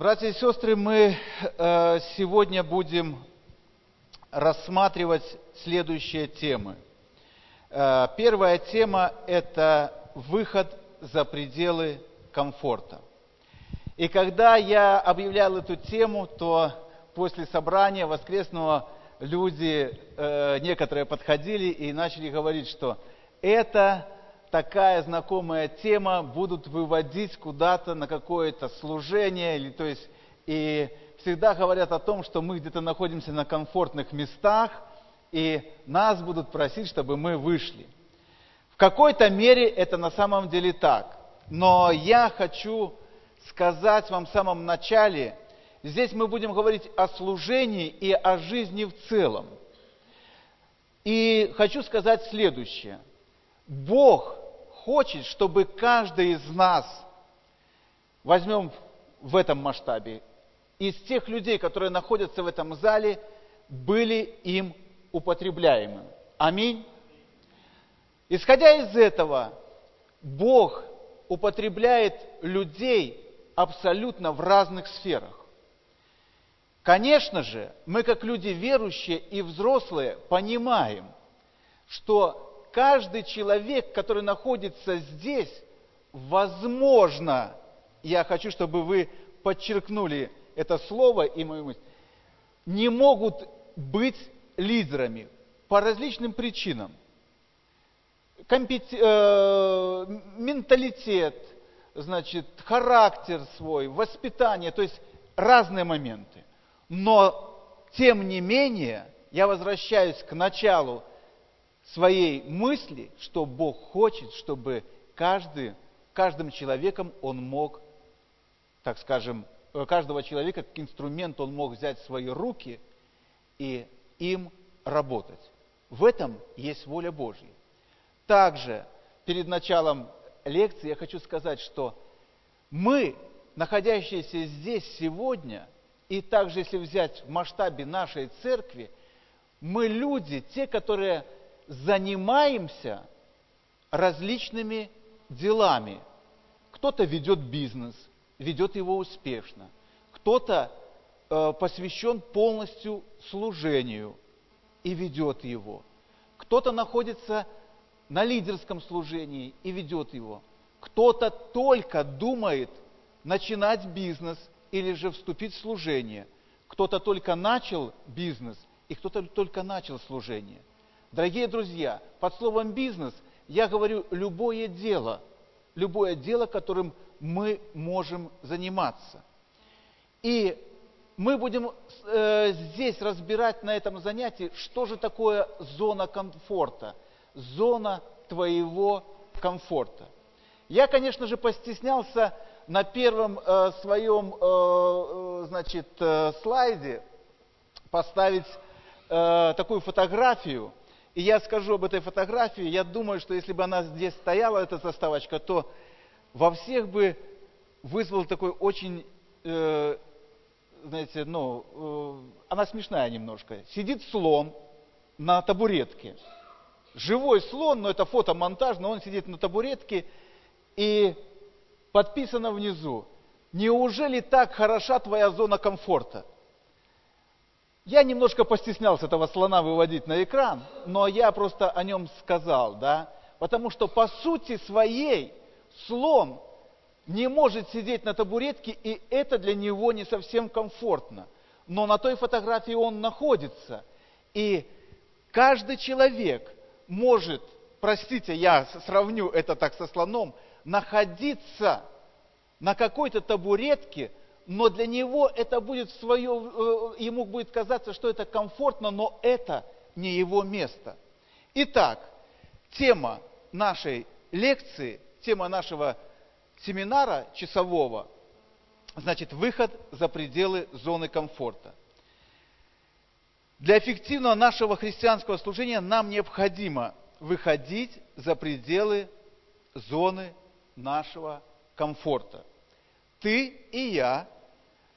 Братья и сестры, мы э, сегодня будем рассматривать следующие темы. Э, первая тема – это выход за пределы комфорта. И когда я объявлял эту тему, то после собрания воскресного люди, э, некоторые подходили и начали говорить, что это такая знакомая тема, будут выводить куда-то на какое-то служение, или, то есть, и всегда говорят о том, что мы где-то находимся на комфортных местах, и нас будут просить, чтобы мы вышли. В какой-то мере это на самом деле так. Но я хочу сказать вам в самом начале, здесь мы будем говорить о служении и о жизни в целом. И хочу сказать следующее. Бог хочет, чтобы каждый из нас, возьмем в этом масштабе, из тех людей, которые находятся в этом зале, были им употребляемы. Аминь. Исходя из этого, Бог употребляет людей абсолютно в разных сферах. Конечно же, мы как люди верующие и взрослые понимаем, что каждый человек, который находится здесь, возможно, я хочу, чтобы вы подчеркнули это слово и мою мысль, не могут быть лидерами по различным причинам. Компет... Э, менталитет, значит, характер свой, воспитание, то есть разные моменты. Но, тем не менее, я возвращаюсь к началу своей мысли, что Бог хочет, чтобы каждый, каждым человеком он мог, так скажем, э, каждого человека как инструмент он мог взять в свои руки и им работать. В этом есть воля Божья. Также перед началом лекции я хочу сказать, что мы, находящиеся здесь сегодня, и также если взять в масштабе нашей церкви, мы люди, те, которые занимаемся различными делами. Кто-то ведет бизнес, ведет его успешно. Кто-то э, посвящен полностью служению и ведет его. Кто-то находится на лидерском служении и ведет его. Кто-то только думает начинать бизнес или же вступить в служение. Кто-то только начал бизнес, и кто-то только начал служение. Дорогие друзья, под словом бизнес я говорю любое дело, любое дело, которым мы можем заниматься. И мы будем э, здесь разбирать на этом занятии, что же такое зона комфорта, зона твоего комфорта. Я, конечно же, постеснялся на первом э, своем э, э, значит, э, слайде поставить э, такую фотографию – и я скажу об этой фотографии, я думаю, что если бы она здесь стояла, эта заставочка, то во всех бы вызвал такой очень, э, знаете, ну, э, она смешная немножко. Сидит слон на табуретке. Живой слон, но это фотомонтаж, но он сидит на табуретке, и подписано внизу, неужели так хороша твоя зона комфорта? Я немножко постеснялся этого слона выводить на экран, но я просто о нем сказал, да, потому что по сути своей слон не может сидеть на табуретке, и это для него не совсем комфортно. Но на той фотографии он находится. И каждый человек может, простите, я сравню это так со слоном, находиться на какой-то табуретке, но для него это будет свое, э, ему будет казаться, что это комфортно, но это не его место. Итак, тема нашей лекции, тема нашего семинара часового, значит, выход за пределы зоны комфорта. Для эффективного нашего христианского служения нам необходимо выходить за пределы зоны нашего комфорта. Ты и я,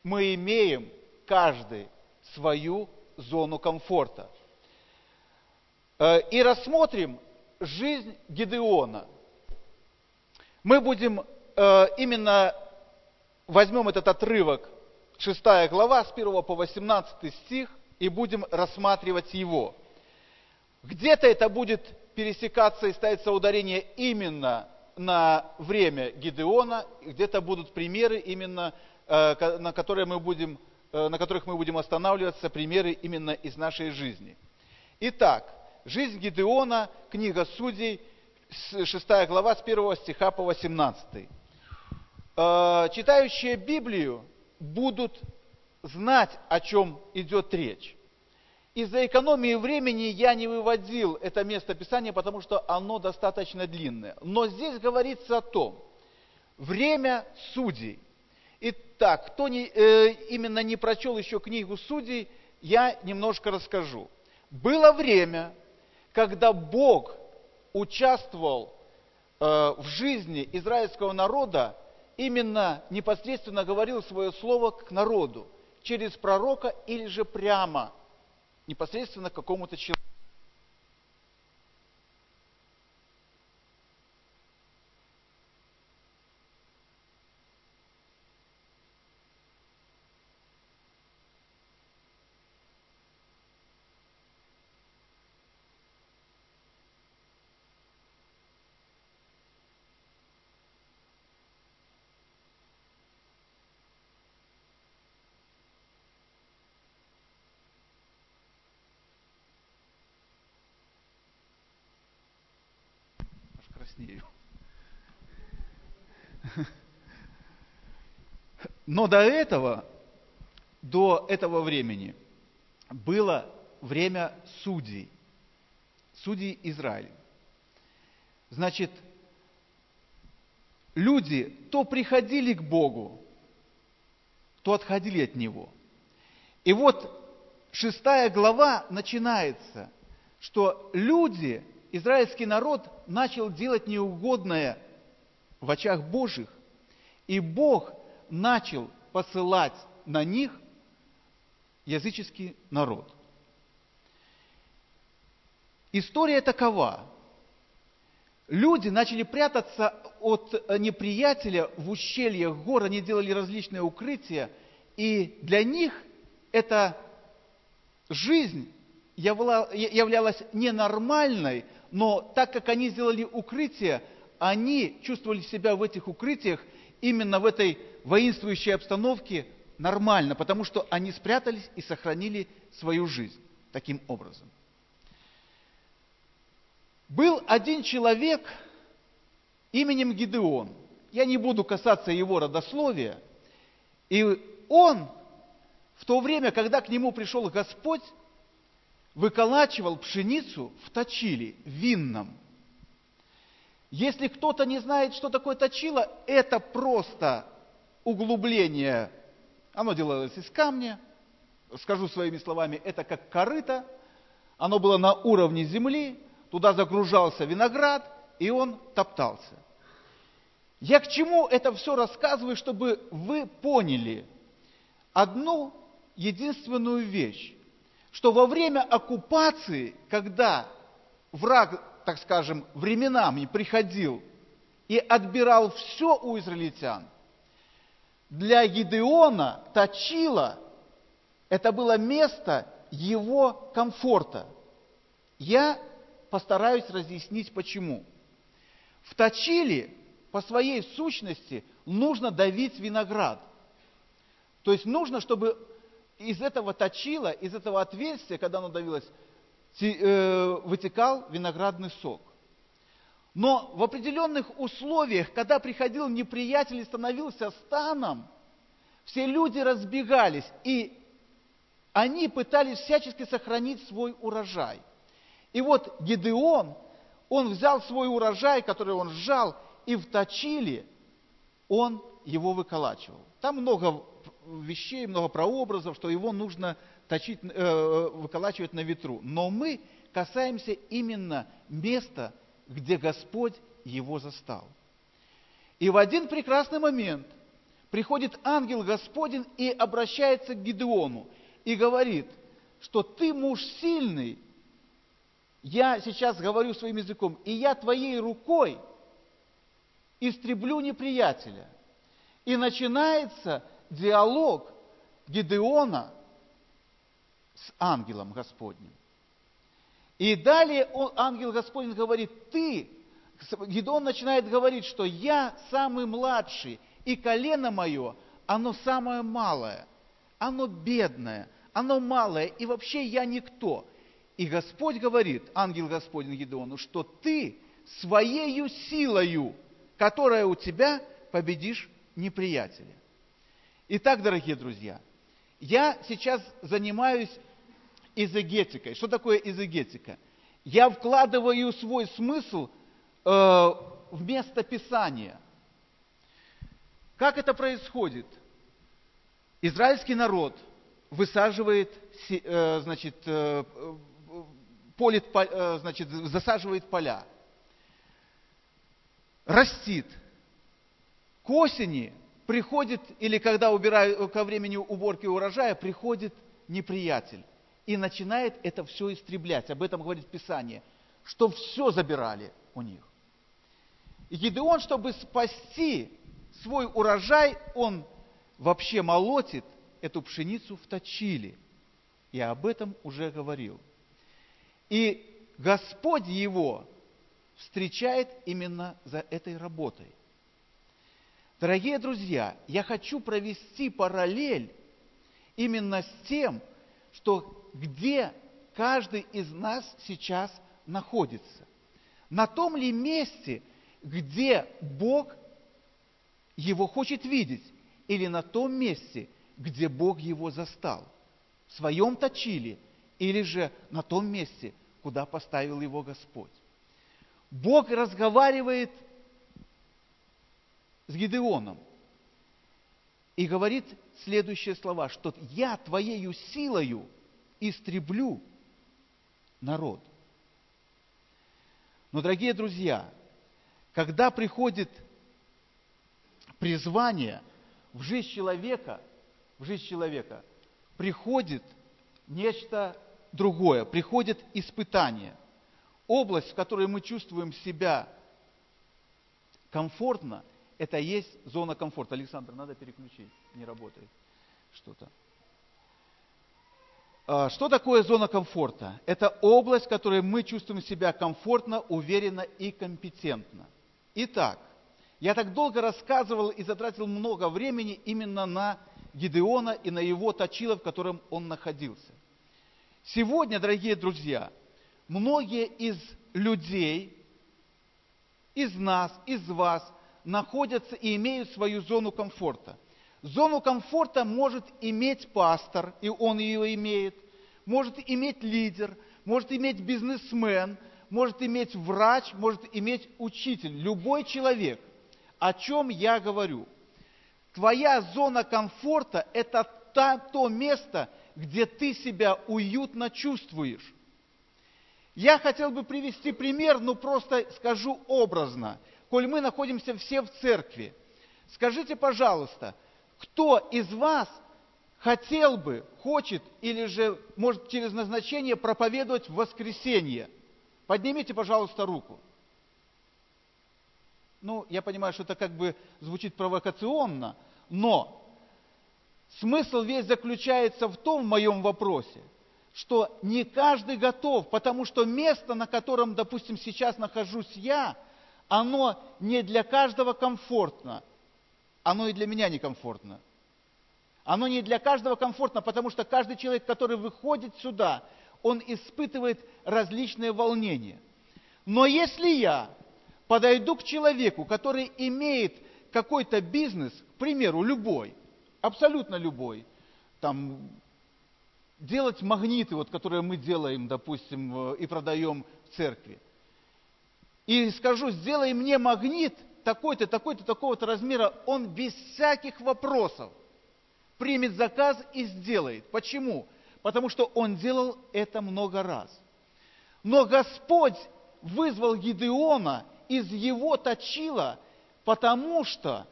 мы имеем каждый свою зону комфорта. Э, и рассмотрим жизнь Гедеона. Мы будем э, именно, возьмем этот отрывок 6 глава, с 1 по 18 стих, и будем рассматривать его. Где-то это будет пересекаться и ставиться ударение именно на время Гидеона, где-то будут примеры именно, на, которые мы будем, э, на которых мы будем останавливаться, примеры именно из нашей жизни. Итак, жизнь Гидеона, книга Судей, 6 глава, с 1 стиха по 18. Э, читающие Библию будут знать, о чем идет речь. Из-за экономии времени я не выводил это место Писания, потому что оно достаточно длинное. Но здесь говорится о том, время судей. Итак, кто не, э, именно не прочел еще книгу судей, я немножко расскажу. Было время, когда Бог участвовал э, в жизни израильского народа, именно непосредственно говорил свое слово к народу, через пророка или же прямо – непосредственно к какому-то человеку. Краснею. Но до этого, до этого времени было время судей, судей Израиля. Значит, люди то приходили к Богу, то отходили от Него. И вот шестая глава начинается, что люди израильский народ начал делать неугодное в очах Божьих, и Бог начал посылать на них языческий народ. История такова. Люди начали прятаться от неприятеля в ущельях гор, они делали различные укрытия, и для них эта жизнь являлась ненормальной, но так как они сделали укрытие, они чувствовали себя в этих укрытиях именно в этой воинствующей обстановке нормально, потому что они спрятались и сохранили свою жизнь таким образом. Был один человек именем Гидеон. Я не буду касаться его родословия. И он в то время, когда к нему пришел Господь, выколачивал пшеницу в точиле винном. Если кто-то не знает, что такое точило, это просто углубление. Оно делалось из камня. Скажу своими словами, это как корыто. Оно было на уровне земли. Туда загружался виноград, и он топтался. Я к чему это все рассказываю, чтобы вы поняли одну единственную вещь что во время оккупации, когда враг, так скажем, временами приходил и отбирал все у израильтян, для Гидеона Точила это было место его комфорта. Я постараюсь разъяснить почему. В Точиле по своей сущности нужно давить виноград. То есть нужно, чтобы из этого точила, из этого отверстия, когда оно давилось, э, вытекал виноградный сок. Но в определенных условиях, когда приходил неприятель и становился станом, все люди разбегались, и они пытались всячески сохранить свой урожай. И вот Гедеон, он взял свой урожай, который он сжал, и в точиле он его выколачивал. Там много вещей, много прообразов, что его нужно точить, э, выколачивать на ветру. Но мы касаемся именно места, где Господь его застал. И в один прекрасный момент приходит ангел Господень и обращается к Гидеону и говорит, что ты муж сильный, я сейчас говорю своим языком, и я твоей рукой истреблю неприятеля. И начинается диалог Гидеона с ангелом Господним. И далее он, ангел Господень говорит, ты, Гедеон начинает говорить, что я самый младший, и колено мое, оно самое малое, оно бедное, оно малое, и вообще я никто. И Господь говорит, ангел Господень Гедеону, что ты своею силою, которая у тебя, победишь неприятеля. Итак, дорогие друзья, я сейчас занимаюсь изогетикой. Что такое изогетика? Я вкладываю свой смысл э, в место Писания. Как это происходит? Израильский народ высаживает, э, значит, э, полит, э, значит, засаживает поля, растит. К осени приходит, или когда убираю, ко времени уборки урожая, приходит неприятель и начинает это все истреблять. Об этом говорит Писание, что все забирали у них. И Гидеон, чтобы спасти свой урожай, он вообще молотит эту пшеницу в точили. Я об этом уже говорил. И Господь его встречает именно за этой работой. Дорогие друзья, я хочу провести параллель именно с тем, что где каждый из нас сейчас находится. На том ли месте, где Бог его хочет видеть, или на том месте, где Бог его застал, в своем точиле, или же на том месте, куда поставил его Господь. Бог разговаривает с Гидеоном и говорит следующие слова, что «я твоею силою истреблю народ». Но, дорогие друзья, когда приходит призвание в жизнь человека, в жизнь человека приходит нечто другое, приходит испытание. Область, в которой мы чувствуем себя комфортно, это есть зона комфорта. Александр, надо переключить, не работает что-то. А, что такое зона комфорта? Это область, в которой мы чувствуем себя комфортно, уверенно и компетентно. Итак, я так долго рассказывал и затратил много времени именно на Гидеона и на его точило, в котором он находился. Сегодня, дорогие друзья, многие из людей, из нас, из вас находятся и имеют свою зону комфорта. Зону комфорта может иметь пастор, и он ее имеет, может иметь лидер, может иметь бизнесмен, может иметь врач, может иметь учитель, любой человек – о чем я говорю? Твоя зона комфорта – это та, то место, где ты себя уютно чувствуешь. Я хотел бы привести пример, но просто скажу образно. Коль мы находимся все в церкви, скажите, пожалуйста, кто из вас хотел бы, хочет или же может через назначение проповедовать в воскресенье? Поднимите, пожалуйста, руку. Ну, я понимаю, что это как бы звучит провокационно, но смысл весь заключается в том, в моем вопросе, что не каждый готов, потому что место, на котором, допустим, сейчас нахожусь я, оно не для каждого комфортно, оно и для меня некомфортно. Оно не для каждого комфортно, потому что каждый человек, который выходит сюда, он испытывает различные волнения. Но если я подойду к человеку, который имеет какой-то бизнес, к примеру, любой, абсолютно любой, там, делать магниты, вот, которые мы делаем, допустим, и продаем в церкви, и скажу, сделай мне магнит такой-то, такой-то, такого-то размера, он без всяких вопросов примет заказ и сделает. Почему? Потому что он делал это много раз. Но Господь вызвал Гидеона из его точила, потому что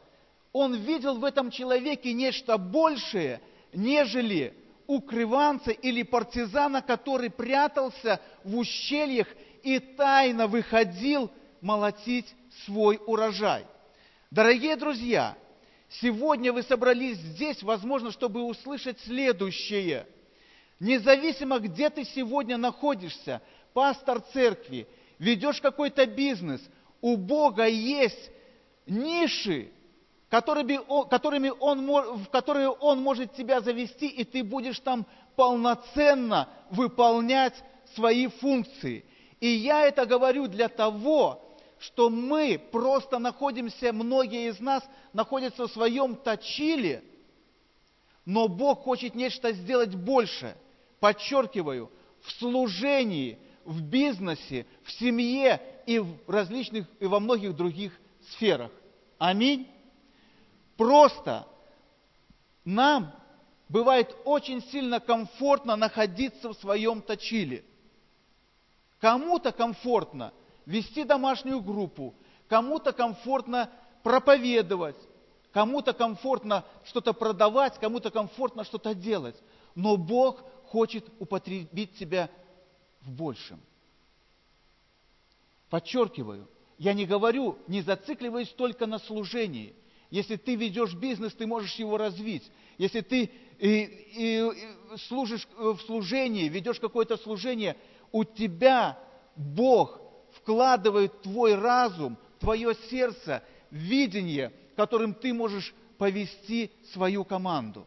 он видел в этом человеке нечто большее, нежели укрыванца или партизана, который прятался в ущельях и тайно выходил молотить свой урожай. Дорогие друзья, Сегодня вы собрались здесь, возможно, чтобы услышать следующее. Независимо, где ты сегодня находишься, пастор церкви, ведешь какой-то бизнес, у Бога есть ниши, которыми он, в которые Он может тебя завести, и ты будешь там полноценно выполнять свои функции. И я это говорю для того, что мы просто находимся, многие из нас находятся в своем точиле, но Бог хочет нечто сделать больше. Подчеркиваю, в служении, в бизнесе, в семье и в различных, и во многих других сферах. Аминь. Просто нам бывает очень сильно комфортно находиться в своем точиле. Кому-то комфортно вести домашнюю группу, кому-то комфортно проповедовать, кому-то комфортно что-то продавать, кому-то комфортно что-то делать. Но Бог хочет употребить тебя в большем. Подчеркиваю, я не говорю, не зацикливаясь только на служении. Если ты ведешь бизнес, ты можешь его развить. Если ты и, и, служишь в служении, ведешь какое-то служение, у тебя Бог вкладывает твой разум, твое сердце, видение, которым ты можешь повести свою команду.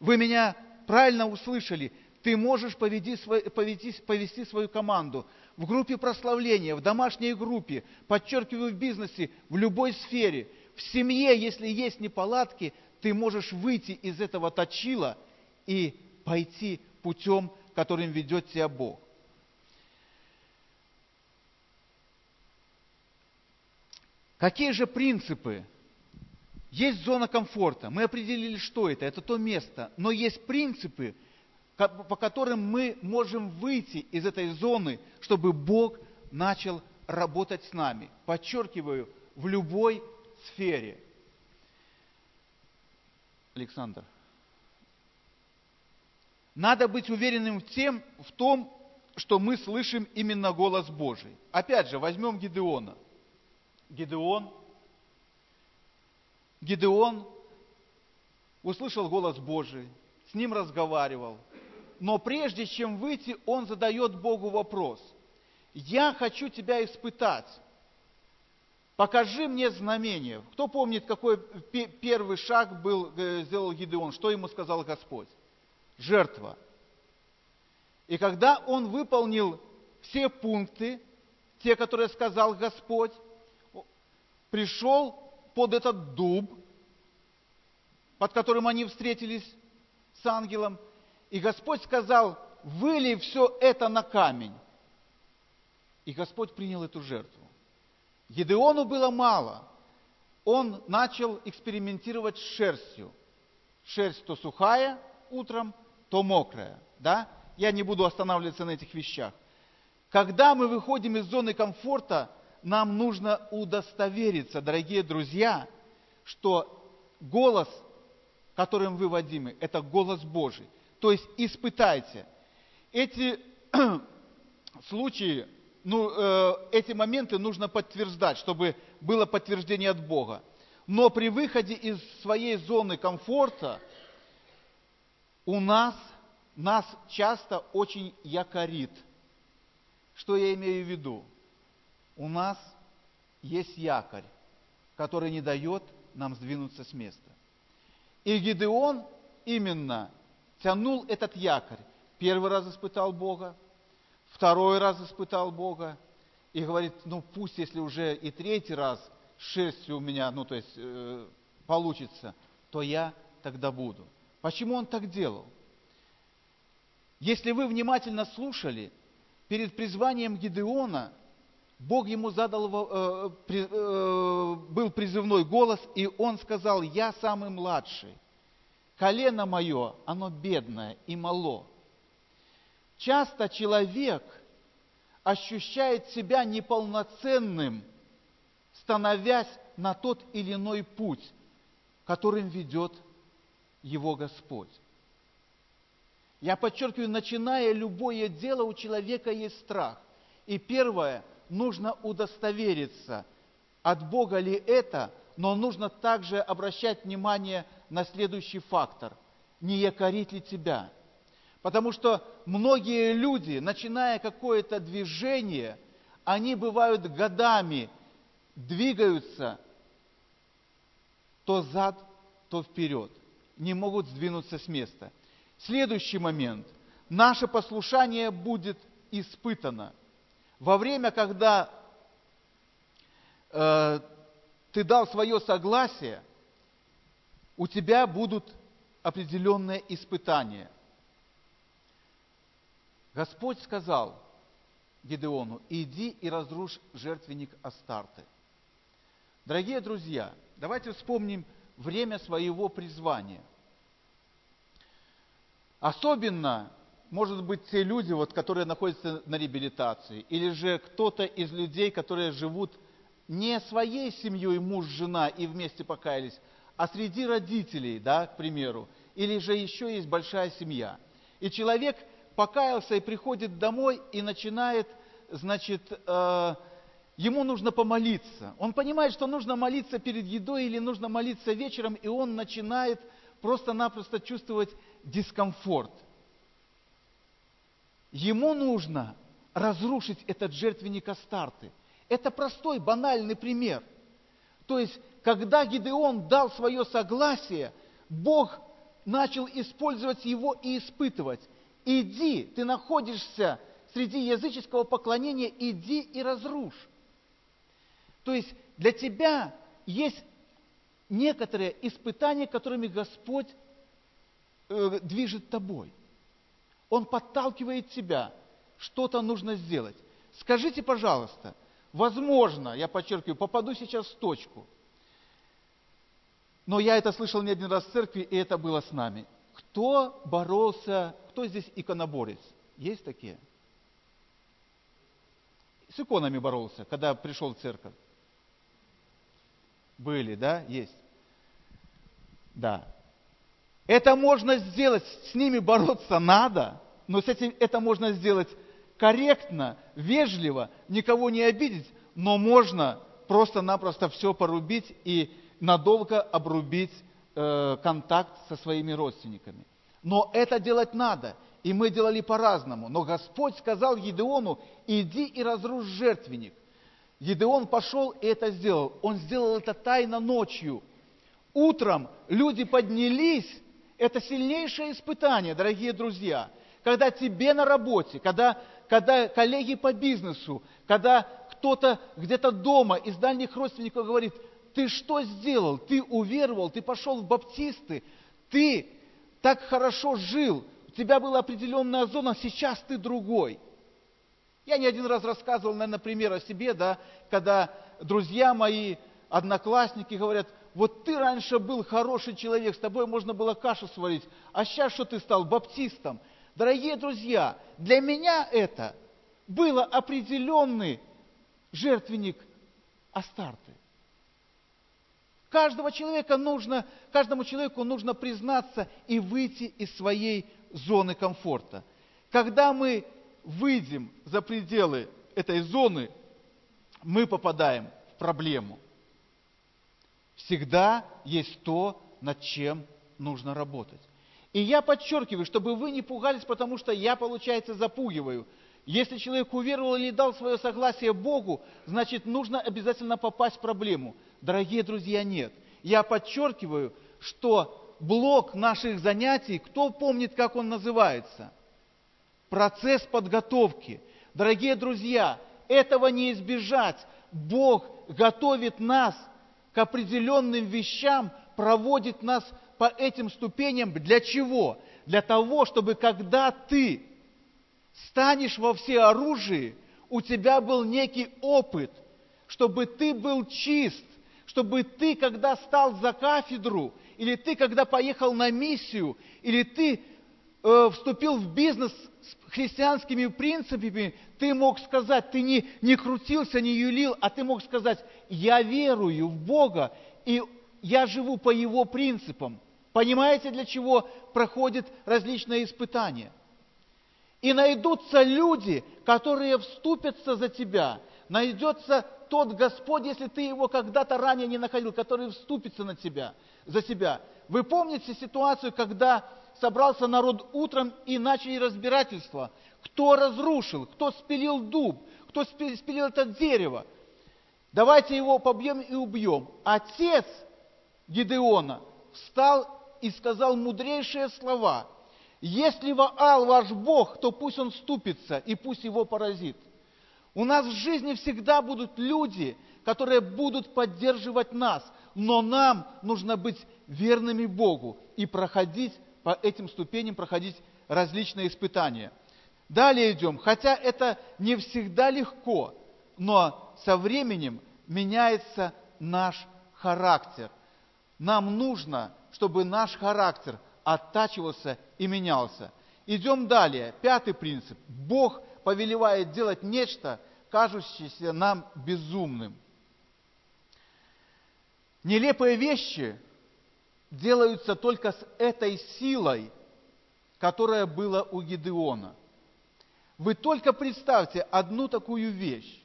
Вы меня правильно услышали. Ты можешь повести, повести, повести свою команду в группе прославления, в домашней группе, подчеркиваю, в бизнесе, в любой сфере. В семье, если есть неполадки, ты можешь выйти из этого точила и пойти путем, которым ведет тебя Бог. Какие же принципы? Есть зона комфорта. Мы определили, что это. Это то место. Но есть принципы, по которым мы можем выйти из этой зоны, чтобы Бог начал работать с нами. Подчеркиваю, в любой сфере. Александр. Надо быть уверенным в, тем, в том, что мы слышим именно голос Божий. Опять же, возьмем Гидеона – Гидеон, Гидеон услышал голос Божий, с ним разговаривал. Но прежде чем выйти, он задает Богу вопрос. Я хочу тебя испытать. Покажи мне знамение. Кто помнит, какой первый шаг был, э, сделал Гидеон? Что ему сказал Господь? Жертва. И когда он выполнил все пункты, те, которые сказал Господь, пришел под этот дуб, под которым они встретились с ангелом, и Господь сказал, вылей все это на камень. И Господь принял эту жертву. Едеону было мало. Он начал экспериментировать с шерстью. Шерсть то сухая утром, то мокрая. Да? Я не буду останавливаться на этих вещах. Когда мы выходим из зоны комфорта, нам нужно удостовериться, дорогие друзья, что голос, которым вы водимы, это голос Божий. То есть испытайте. Эти случаи, ну, э, эти моменты нужно подтверждать, чтобы было подтверждение от Бога. Но при выходе из своей зоны комфорта у нас, нас часто очень якорит. Что я имею в виду? у нас есть якорь, который не дает нам сдвинуться с места. И Гидеон именно тянул этот якорь. Первый раз испытал Бога, второй раз испытал Бога, и говорит, ну пусть, если уже и третий раз шерстью у меня, ну то есть э, получится, то я тогда буду. Почему он так делал? Если вы внимательно слушали, перед призванием Гидеона Бог ему задал, э, э, был призывной голос, и он сказал, я самый младший. Колено мое, оно бедное и мало. Часто человек ощущает себя неполноценным, становясь на тот или иной путь, которым ведет его Господь. Я подчеркиваю, начиная любое дело, у человека есть страх. И первое – нужно удостовериться, от Бога ли это, но нужно также обращать внимание на следующий фактор. Не якорит ли тебя? Потому что многие люди, начиная какое-то движение, они бывают годами, двигаются то зад, то вперед, не могут сдвинуться с места. Следующий момент. Наше послушание будет испытано. Во время, когда э, ты дал свое согласие, у тебя будут определенные испытания. Господь сказал Гидеону, иди и разрушь жертвенник Астарты. Дорогие друзья, давайте вспомним время своего призвания. Особенно, может быть, те люди, вот, которые находятся на реабилитации, или же кто-то из людей, которые живут не своей семьей, муж, жена и вместе покаялись, а среди родителей, да, к примеру, или же еще есть большая семья. И человек покаялся и приходит домой и начинает, значит, э, ему нужно помолиться. Он понимает, что нужно молиться перед едой или нужно молиться вечером, и он начинает просто-напросто чувствовать дискомфорт. Ему нужно разрушить этот жертвенник Астарты – это простой, банальный пример. То есть, когда Гидеон дал свое согласие, Бог начал использовать его и испытывать. Иди, ты находишься среди языческого поклонения, иди и разрушь. То есть для тебя есть некоторые испытания, которыми Господь э, движет тобой. Он подталкивает тебя, что-то нужно сделать. Скажите, пожалуйста, Возможно, я подчеркиваю, попаду сейчас в точку. Но я это слышал не один раз в церкви, и это было с нами. Кто боролся, кто здесь иконоборец? Есть такие? С иконами боролся, когда пришел в церковь. Были, да? Есть. Да. Это можно сделать, с ними бороться надо, но с этим это можно сделать корректно, вежливо, никого не обидеть, но можно просто-напросто все порубить и надолго обрубить э, контакт со своими родственниками. Но это делать надо, и мы делали по-разному. Но Господь сказал Едеону, иди и разрушь жертвенник. Едеон пошел и это сделал. Он сделал это тайно ночью. Утром люди поднялись. Это сильнейшее испытание, дорогие друзья. Когда тебе на работе, когда когда коллеги по бизнесу, когда кто-то где-то дома из дальних родственников говорит, ты что сделал? Ты уверовал, ты пошел в баптисты, ты так хорошо жил, у тебя была определенная зона, сейчас ты другой. Я не один раз рассказывал, наверное, пример о себе, да, когда друзья мои, одноклассники говорят, вот ты раньше был хороший человек, с тобой можно было кашу сварить, а сейчас что ты стал баптистом? Дорогие друзья, для меня это было определенный жертвенник Астарты. Каждого человека нужно, каждому человеку нужно признаться и выйти из своей зоны комфорта. Когда мы выйдем за пределы этой зоны, мы попадаем в проблему. Всегда есть то, над чем нужно работать. И я подчеркиваю, чтобы вы не пугались, потому что я, получается, запугиваю. Если человек уверовал или дал свое согласие Богу, значит, нужно обязательно попасть в проблему. Дорогие друзья, нет. Я подчеркиваю, что блок наших занятий, кто помнит, как он называется? Процесс подготовки. Дорогие друзья, этого не избежать. Бог готовит нас к определенным вещам, проводит нас по этим ступеням для чего? Для того, чтобы когда ты станешь во всеоружии, у тебя был некий опыт, чтобы ты был чист, чтобы ты, когда стал за кафедру, или ты, когда поехал на миссию, или ты э, вступил в бизнес с христианскими принципами, ты мог сказать, ты не, не крутился, не юлил, а ты мог сказать, я верую в Бога, и я живу по Его принципам. Понимаете, для чего проходят различные испытания? И найдутся люди, которые вступятся за тебя. Найдется тот Господь, если ты его когда-то ранее не находил, который вступится на тебя, за себя. Вы помните ситуацию, когда собрался народ утром и начали разбирательство? Кто разрушил, кто спилил дуб, кто спилил это дерево? Давайте его побьем и убьем. Отец Гидеона встал и сказал мудрейшие слова. Если Ваал ваш Бог, то пусть он ступится и пусть его поразит. У нас в жизни всегда будут люди, которые будут поддерживать нас, но нам нужно быть верными Богу и проходить по этим ступеням, проходить различные испытания. Далее идем, хотя это не всегда легко, но со временем меняется наш характер. Нам нужно, чтобы наш характер оттачивался и менялся. Идем далее. Пятый принцип. Бог повелевает делать нечто, кажущееся нам безумным. Нелепые вещи делаются только с этой силой, которая была у Гидеона. Вы только представьте одну такую вещь,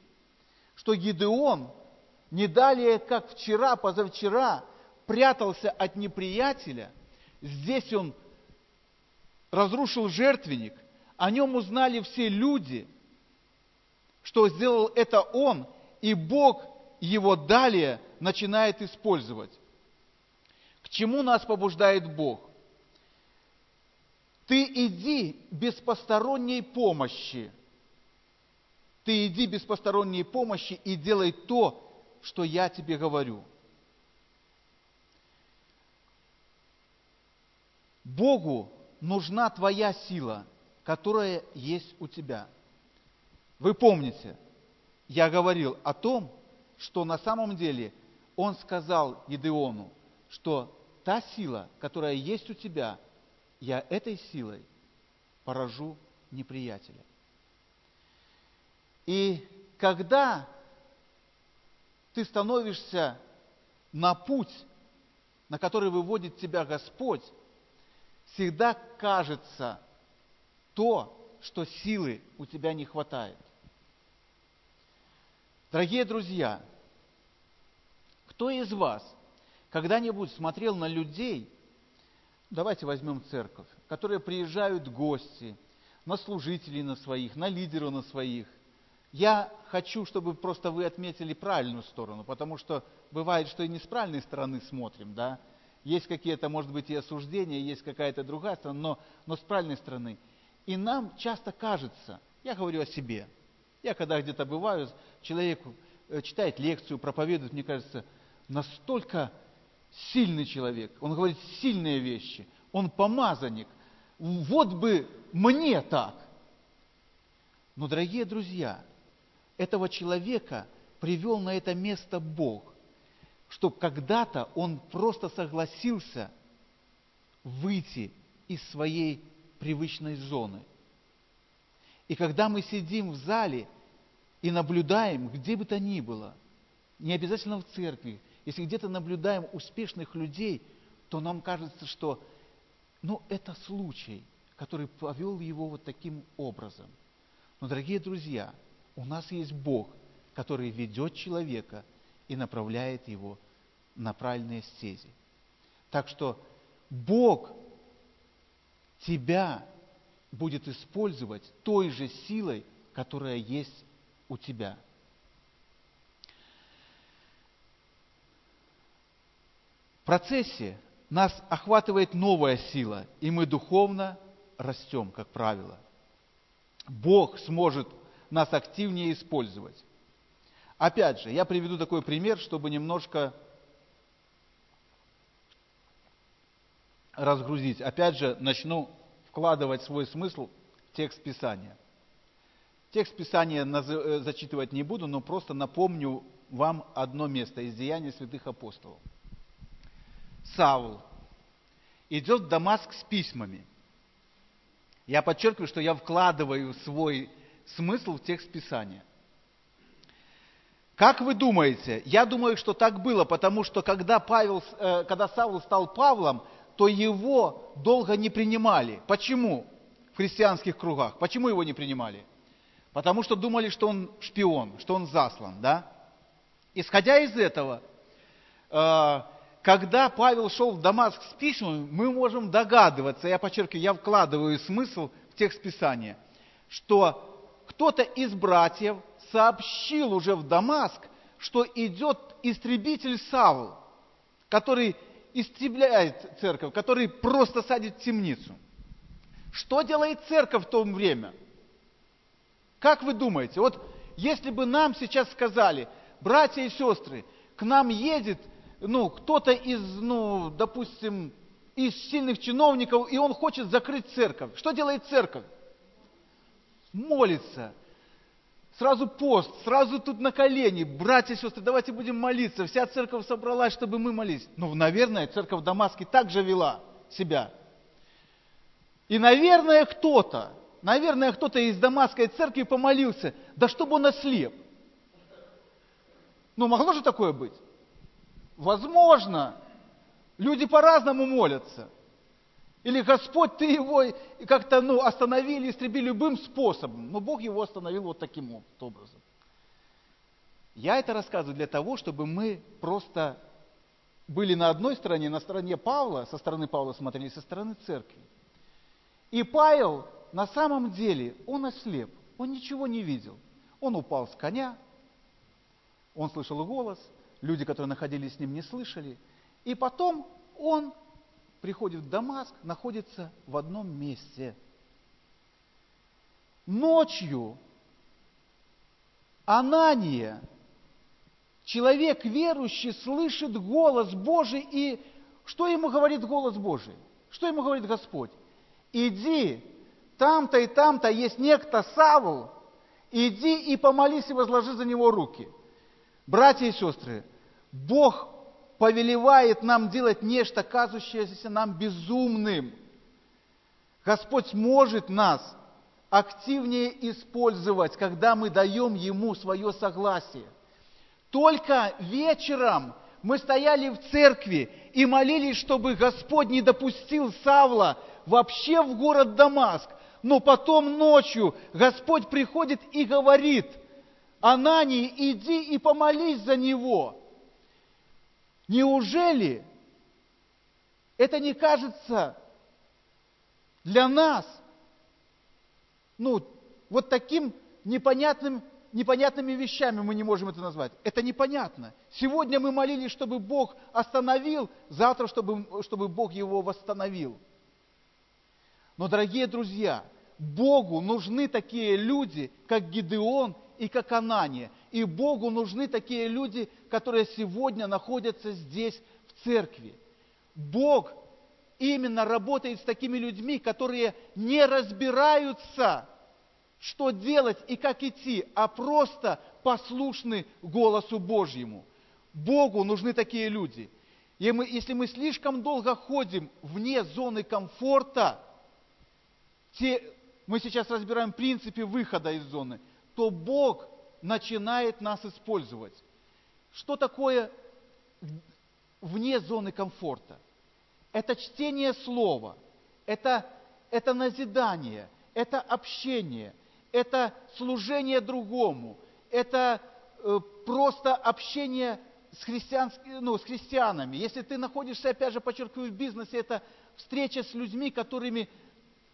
что Гидеон не далее, как вчера, позавчера, прятался от неприятеля, здесь он разрушил жертвенник, о нем узнали все люди, что сделал это он, и Бог его далее начинает использовать. К чему нас побуждает Бог? Ты иди без посторонней помощи. Ты иди без посторонней помощи и делай то, что я тебе говорю. Богу нужна твоя сила, которая есть у тебя. Вы помните, я говорил о том, что на самом деле он сказал Гидеону, что та сила, которая есть у тебя, я этой силой поражу неприятеля. И когда ты становишься на путь, на который выводит тебя Господь, всегда кажется то, что силы у тебя не хватает. Дорогие друзья, кто из вас когда-нибудь смотрел на людей, давайте возьмем церковь, которые приезжают гости, на служителей на своих, на лидеров на своих. Я хочу, чтобы просто вы отметили правильную сторону, потому что бывает, что и не с правильной стороны смотрим, да, есть какие-то, может быть, и осуждения, есть какая-то другая сторона, но, но с правильной стороны. И нам часто кажется, я говорю о себе, я когда где-то бываю, человек э, читает лекцию, проповедует, мне кажется, настолько сильный человек, он говорит сильные вещи, он помазанник, вот бы мне так. Но, дорогие друзья, этого человека привел на это место Бог что когда-то он просто согласился выйти из своей привычной зоны. И когда мы сидим в зале и наблюдаем, где бы то ни было, не обязательно в церкви, если где-то наблюдаем успешных людей, то нам кажется, что ну, это случай, который повел его вот таким образом. Но, дорогие друзья, у нас есть Бог, который ведет человека – и направляет его на правильные стези. Так что Бог тебя будет использовать той же силой, которая есть у тебя. В процессе нас охватывает новая сила, и мы духовно растем, как правило. Бог сможет нас активнее использовать. Опять же, я приведу такой пример, чтобы немножко разгрузить. Опять же, начну вкладывать свой смысл в текст Писания. Текст Писания э, зачитывать не буду, но просто напомню вам одно место из Деяний святых апостолов. Саул идет в Дамаск с письмами. Я подчеркиваю, что я вкладываю свой смысл в текст Писания – как вы думаете? Я думаю, что так было, потому что когда, Павел, э, когда Савл стал Павлом, то его долго не принимали. Почему? В христианских кругах. Почему его не принимали? Потому что думали, что он шпион, что он заслан, да? Исходя из этого, э, когда Павел шел в Дамаск с письмами, мы можем догадываться, я подчеркиваю, я вкладываю смысл в текст Писания, что кто-то из братьев сообщил уже в Дамаск, что идет истребитель Савл, который истребляет церковь, который просто садит в темницу. Что делает церковь в то время? Как вы думаете? Вот если бы нам сейчас сказали, братья и сестры, к нам едет ну, кто-то из, ну, допустим, из сильных чиновников, и он хочет закрыть церковь. Что делает церковь? Молится. Сразу пост, сразу тут на колени. Братья и сестры, давайте будем молиться. Вся церковь собралась, чтобы мы молились. Ну, наверное, церковь в Дамаске также вела себя. И, наверное, кто-то, наверное, кто-то из Дамасской церкви помолился, да чтобы он ослеп. Ну, могло же такое быть? Возможно. Люди по-разному молятся. Или Господь, ты его как-то ну, остановили, истребили любым способом. Но Бог его остановил вот таким вот образом. Я это рассказываю для того, чтобы мы просто были на одной стороне, на стороне Павла, со стороны Павла смотрели, со стороны церкви. И Павел на самом деле, он ослеп, он ничего не видел. Он упал с коня, он слышал голос, люди, которые находились с ним, не слышали. И потом он приходит в Дамаск, находится в одном месте. Ночью Анания, человек верующий, слышит голос Божий, и что ему говорит голос Божий? Что ему говорит Господь? Иди, там-то и там-то есть некто Савл, иди и помолись и возложи за него руки. Братья и сестры, Бог повелевает нам делать нечто, казущееся нам безумным. Господь может нас активнее использовать, когда мы даем Ему свое согласие. Только вечером мы стояли в церкви и молились, чтобы Господь не допустил Савла вообще в город Дамаск. Но потом ночью Господь приходит и говорит, Анании, иди и помолись за него. Неужели это не кажется для нас, ну, вот таким непонятным, непонятными вещами мы не можем это назвать. Это непонятно. Сегодня мы молились, чтобы Бог остановил, завтра, чтобы, чтобы Бог его восстановил. Но, дорогие друзья, Богу нужны такие люди, как Гидеон и как Анания. И Богу нужны такие люди, которые сегодня находятся здесь, в церкви. Бог именно работает с такими людьми, которые не разбираются, что делать и как идти, а просто послушны голосу Божьему. Богу нужны такие люди. И мы, если мы слишком долго ходим вне зоны комфорта, те, мы сейчас разбираем принципы выхода из зоны, то Бог начинает нас использовать. Что такое вне зоны комфорта? Это чтение слова, это, это назидание, это общение, это служение другому, это э, просто общение с, христианскими, ну, с христианами. Если ты находишься, опять же, подчеркиваю, в бизнесе, это встреча с людьми, которыми,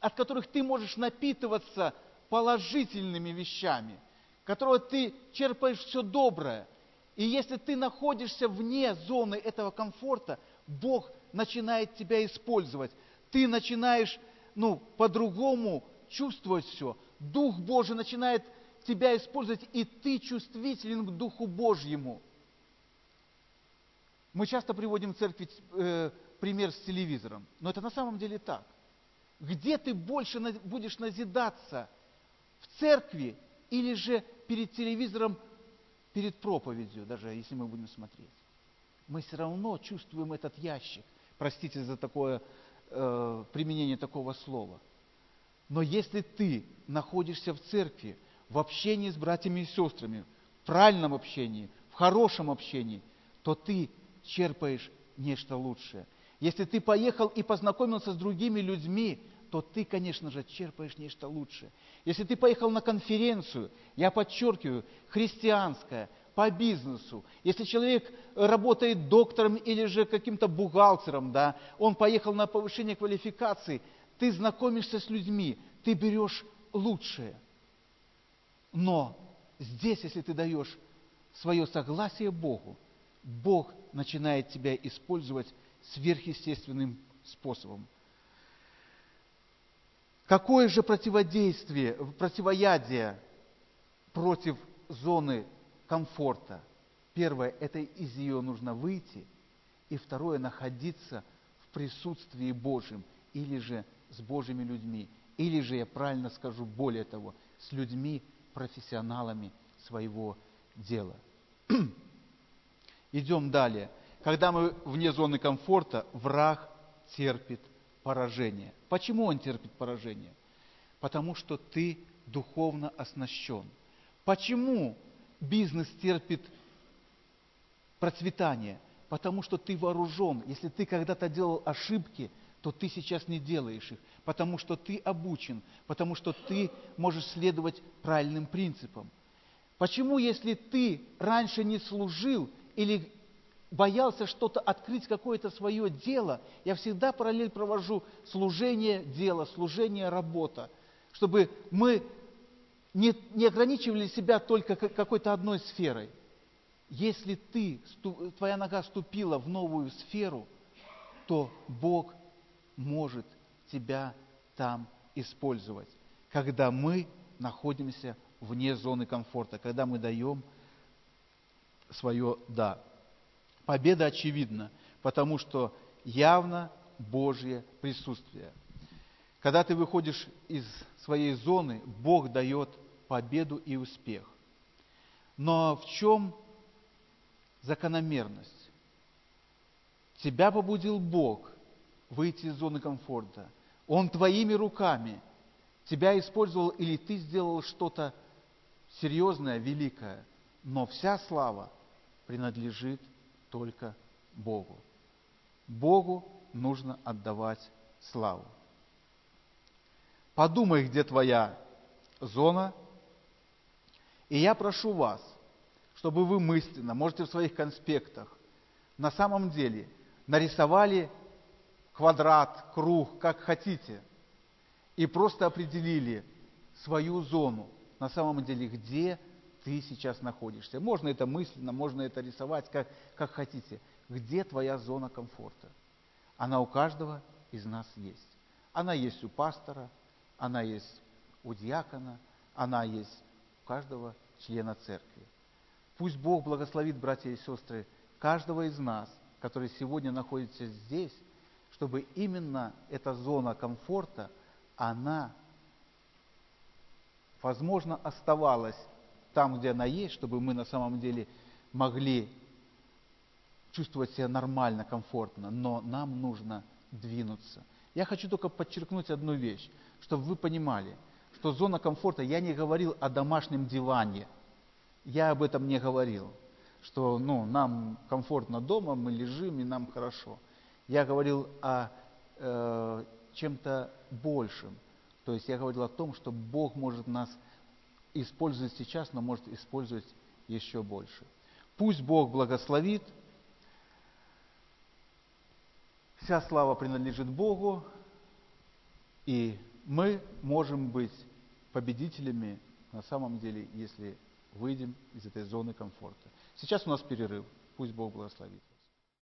от которых ты можешь напитываться положительными вещами – которого ты черпаешь все доброе. И если ты находишься вне зоны этого комфорта, Бог начинает тебя использовать. Ты начинаешь ну, по-другому чувствовать все. Дух Божий начинает тебя использовать, и ты чувствителен к Духу Божьему. Мы часто приводим в церкви э, пример с телевизором, но это на самом деле так. Где ты больше будешь назидаться? В церкви или же перед телевизором, перед проповедью, даже если мы будем смотреть. Мы все равно чувствуем этот ящик. Простите за такое э, применение такого слова. Но если ты находишься в церкви, в общении с братьями и сестрами, в правильном общении, в хорошем общении, то ты черпаешь нечто лучшее. Если ты поехал и познакомился с другими людьми, то ты, конечно же, черпаешь нечто лучшее. Если ты поехал на конференцию, я подчеркиваю, христианская, по бизнесу. Если человек работает доктором или же каким-то бухгалтером, да, он поехал на повышение квалификации, ты знакомишься с людьми, ты берешь лучшее. Но здесь, если ты даешь свое согласие Богу, Бог начинает тебя использовать сверхъестественным способом. Какое же противодействие, противоядие против зоны комфорта? Первое, это из нее нужно выйти. И второе, находиться в присутствии Божьем или же с Божьими людьми. Или же, я правильно скажу, более того, с людьми, профессионалами своего дела. Идем далее. Когда мы вне зоны комфорта, враг терпит поражение. Почему он терпит поражение? Потому что ты духовно оснащен. Почему бизнес терпит процветание? Потому что ты вооружен. Если ты когда-то делал ошибки, то ты сейчас не делаешь их, потому что ты обучен, потому что ты можешь следовать правильным принципам. Почему, если ты раньше не служил или боялся что-то открыть, какое-то свое дело, я всегда параллель провожу служение дело, служение работа, чтобы мы не, не ограничивали себя только какой-то одной сферой. Если ты, твоя нога ступила в новую сферу, то Бог может тебя там использовать, когда мы находимся вне зоны комфорта, когда мы даем свое «да». Победа очевидна, потому что явно Божье присутствие. Когда ты выходишь из своей зоны, Бог дает победу и успех. Но в чем закономерность? Тебя побудил Бог выйти из зоны комфорта. Он твоими руками тебя использовал или ты сделал что-то серьезное, великое. Но вся слава принадлежит только Богу. Богу нужно отдавать славу. Подумай, где твоя зона. И я прошу вас, чтобы вы мысленно, можете в своих конспектах, на самом деле нарисовали квадрат, круг, как хотите, и просто определили свою зону, на самом деле, где ты сейчас находишься. Можно это мысленно, можно это рисовать, как, как хотите. Где твоя зона комфорта? Она у каждого из нас есть. Она есть у пастора, она есть у диакона, она есть у каждого члена церкви. Пусть Бог благословит, братья и сестры, каждого из нас, который сегодня находится здесь, чтобы именно эта зона комфорта, она, возможно, оставалась там, где она есть, чтобы мы на самом деле могли чувствовать себя нормально, комфортно, но нам нужно двинуться. Я хочу только подчеркнуть одну вещь, чтобы вы понимали, что зона комфорта, я не говорил о домашнем диване, я об этом не говорил, что ну, нам комфортно дома, мы лежим и нам хорошо. Я говорил о э, чем-то большем, то есть я говорил о том, что Бог может нас использует сейчас, но может использовать еще больше. Пусть Бог благословит. Вся слава принадлежит Богу, и мы можем быть победителями на самом деле, если выйдем из этой зоны комфорта. Сейчас у нас перерыв. Пусть Бог благословит.